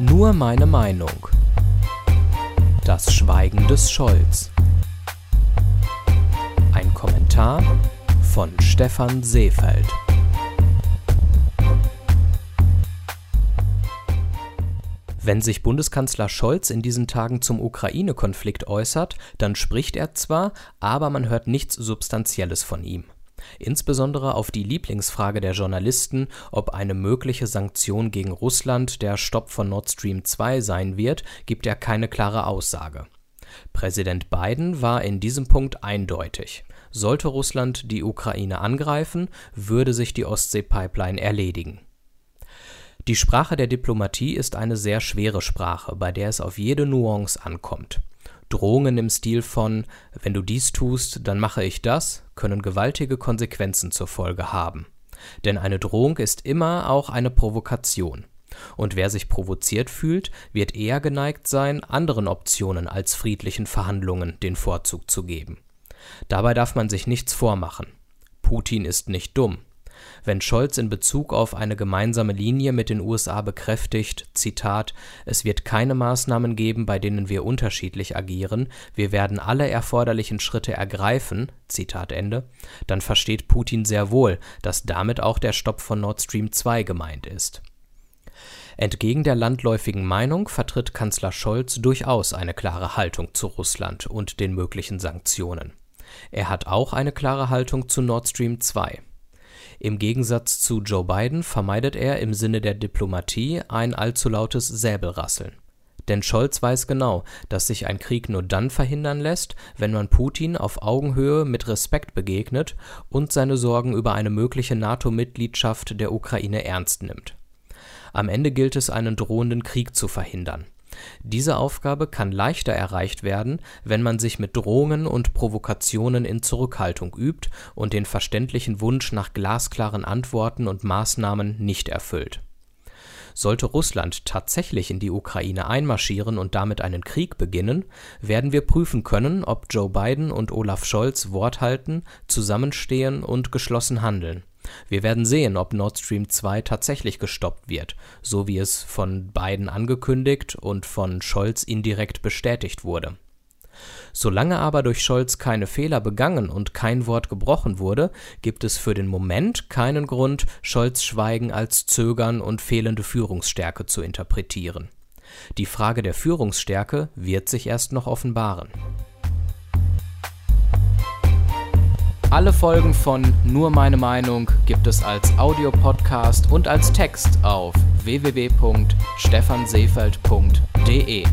Nur meine Meinung. Das Schweigen des Scholz. Ein Kommentar von Stefan Seefeld. Wenn sich Bundeskanzler Scholz in diesen Tagen zum Ukraine-Konflikt äußert, dann spricht er zwar, aber man hört nichts Substanzielles von ihm. Insbesondere auf die Lieblingsfrage der Journalisten, ob eine mögliche Sanktion gegen Russland der Stopp von Nord Stream 2 sein wird, gibt er keine klare Aussage. Präsident Biden war in diesem Punkt eindeutig. Sollte Russland die Ukraine angreifen, würde sich die Ostsee-Pipeline erledigen. Die Sprache der Diplomatie ist eine sehr schwere Sprache, bei der es auf jede Nuance ankommt. Drohungen im Stil von Wenn du dies tust, dann mache ich das können gewaltige Konsequenzen zur Folge haben. Denn eine Drohung ist immer auch eine Provokation. Und wer sich provoziert fühlt, wird eher geneigt sein, anderen Optionen als friedlichen Verhandlungen den Vorzug zu geben. Dabei darf man sich nichts vormachen. Putin ist nicht dumm. Wenn Scholz in Bezug auf eine gemeinsame Linie mit den USA bekräftigt, Zitat, es wird keine Maßnahmen geben, bei denen wir unterschiedlich agieren, wir werden alle erforderlichen Schritte ergreifen, Zitat Ende, dann versteht Putin sehr wohl, dass damit auch der Stopp von Nord Stream 2 gemeint ist. Entgegen der landläufigen Meinung vertritt Kanzler Scholz durchaus eine klare Haltung zu Russland und den möglichen Sanktionen. Er hat auch eine klare Haltung zu Nord Stream 2. Im Gegensatz zu Joe Biden vermeidet er im Sinne der Diplomatie ein allzu lautes Säbelrasseln. Denn Scholz weiß genau, dass sich ein Krieg nur dann verhindern lässt, wenn man Putin auf Augenhöhe mit Respekt begegnet und seine Sorgen über eine mögliche NATO-Mitgliedschaft der Ukraine ernst nimmt. Am Ende gilt es, einen drohenden Krieg zu verhindern. Diese Aufgabe kann leichter erreicht werden, wenn man sich mit Drohungen und Provokationen in Zurückhaltung übt und den verständlichen Wunsch nach glasklaren Antworten und Maßnahmen nicht erfüllt. Sollte Russland tatsächlich in die Ukraine einmarschieren und damit einen Krieg beginnen, werden wir prüfen können, ob Joe Biden und Olaf Scholz Wort halten, zusammenstehen und geschlossen handeln. Wir werden sehen, ob Nord Stream 2 tatsächlich gestoppt wird, so wie es von beiden angekündigt und von Scholz indirekt bestätigt wurde. Solange aber durch Scholz keine Fehler begangen und kein Wort gebrochen wurde, gibt es für den Moment keinen Grund, Scholz Schweigen als Zögern und fehlende Führungsstärke zu interpretieren. Die Frage der Führungsstärke wird sich erst noch offenbaren. Alle Folgen von Nur meine Meinung gibt es als Audiopodcast und als Text auf www.stephanseefeld.de.